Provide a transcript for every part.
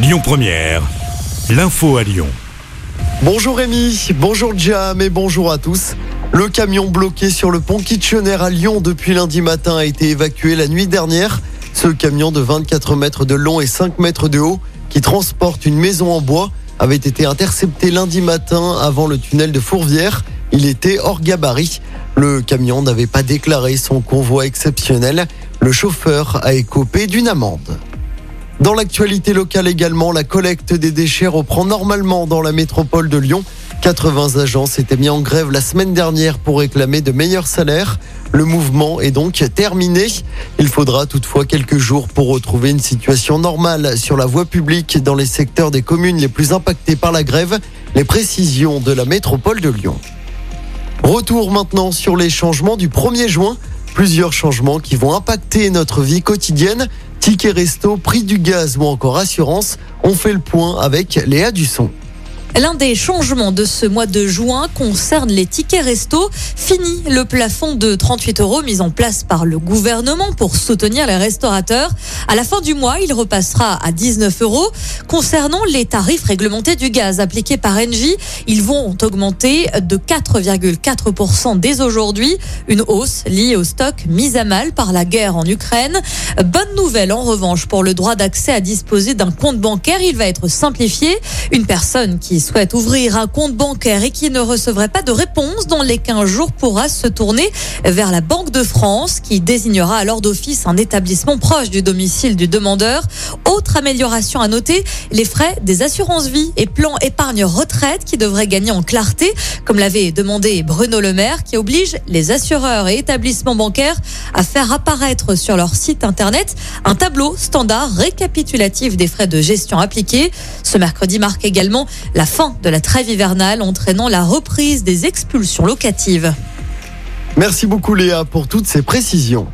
Lyon Première, l'info à Lyon. Bonjour Rémi, bonjour Jam et bonjour à tous. Le camion bloqué sur le pont Kitchener à Lyon depuis lundi matin a été évacué la nuit dernière. Ce camion de 24 mètres de long et 5 mètres de haut qui transporte une maison en bois avait été intercepté lundi matin avant le tunnel de Fourvière. Il était hors gabarit. Le camion n'avait pas déclaré son convoi exceptionnel. Le chauffeur a écopé d'une amende. Dans l'actualité locale également, la collecte des déchets reprend normalement dans la métropole de Lyon. 80 agents s'étaient mis en grève la semaine dernière pour réclamer de meilleurs salaires. Le mouvement est donc terminé. Il faudra toutefois quelques jours pour retrouver une situation normale sur la voie publique dans les secteurs des communes les plus impactées par la grève. Les précisions de la métropole de Lyon. Retour maintenant sur les changements du 1er juin. Plusieurs changements qui vont impacter notre vie quotidienne. Ticket resto, prix du gaz ou encore assurance. On fait le point avec Léa Dusson. L'un des changements de ce mois de juin concerne les tickets resto. Fini le plafond de 38 euros mis en place par le gouvernement pour soutenir les restaurateurs. À la fin du mois, il repassera à 19 euros. Concernant les tarifs réglementés du gaz appliqués par Engie, ils vont augmenter de 4,4% dès aujourd'hui. Une hausse liée au stock mis à mal par la guerre en Ukraine. Bonne nouvelle en revanche pour le droit d'accès à disposer d'un compte bancaire. Il va être simplifié. Une personne qui souhaite ouvrir un compte bancaire et qui ne recevrait pas de réponse dans les 15 jours pourra se tourner vers la Banque de France qui désignera alors d'office un établissement proche du domicile du demandeur. Autre amélioration à noter, les frais des assurances vie et plans épargne retraite qui devraient gagner en clarté, comme l'avait demandé Bruno Le Maire, qui oblige les assureurs et établissements bancaires à faire apparaître sur leur site internet un tableau standard récapitulatif des frais de gestion appliqués. Ce mercredi marque également la fin de la trêve hivernale, entraînant la reprise des expulsions locatives. Merci beaucoup Léa pour toutes ces précisions.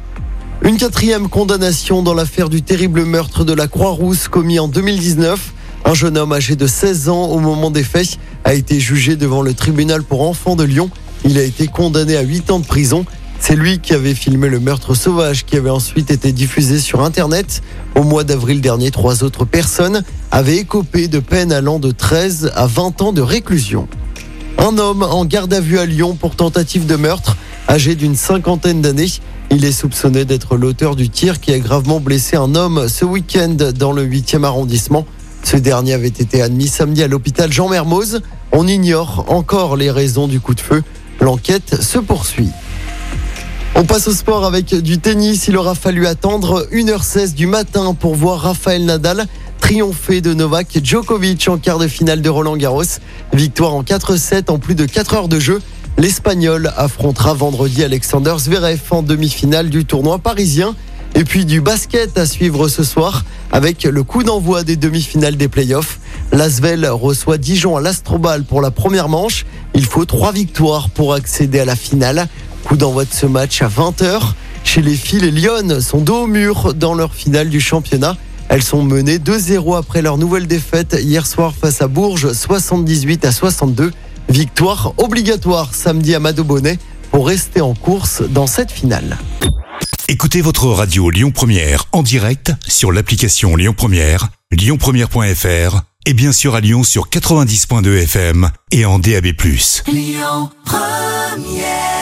Une quatrième condamnation dans l'affaire du terrible meurtre de la Croix-Rousse commis en 2019. Un jeune homme âgé de 16 ans au moment des faits a été jugé devant le tribunal pour enfants de Lyon. Il a été condamné à 8 ans de prison. C'est lui qui avait filmé le meurtre sauvage qui avait ensuite été diffusé sur Internet. Au mois d'avril dernier, trois autres personnes avaient écopé de peine allant de 13 à 20 ans de réclusion. Un homme en garde à vue à Lyon pour tentative de meurtre, âgé d'une cinquantaine d'années. Il est soupçonné d'être l'auteur du tir qui a gravement blessé un homme ce week-end dans le 8e arrondissement. Ce dernier avait été admis samedi à l'hôpital Jean Mermoz. On ignore encore les raisons du coup de feu. L'enquête se poursuit. On passe au sport avec du tennis. Il aura fallu attendre 1h16 du matin pour voir Rafael Nadal triompher de Novak Djokovic en quart de finale de Roland Garros. Victoire en 4-7 en plus de 4 heures de jeu. L'Espagnol affrontera vendredi Alexander Zverev en demi-finale du tournoi parisien. Et puis du basket à suivre ce soir avec le coup d'envoi des demi-finales des playoffs. L'Asvel reçoit Dijon à l'Astrobal pour la première manche. Il faut trois victoires pour accéder à la finale. Coup d'envoi de ce match à 20h. Chez les filles, les Lyon sont dos au mur dans leur finale du championnat. Elles sont menées 2-0 après leur nouvelle défaite hier soir face à Bourges, 78 à 62. Victoire obligatoire samedi à Madobonnet pour rester en course dans cette finale. Écoutez votre radio Lyon Première en direct sur l'application Lyon Première, lyonpremière.fr et bien sûr à Lyon sur 90.2 FM et en DAB+. Lyon Première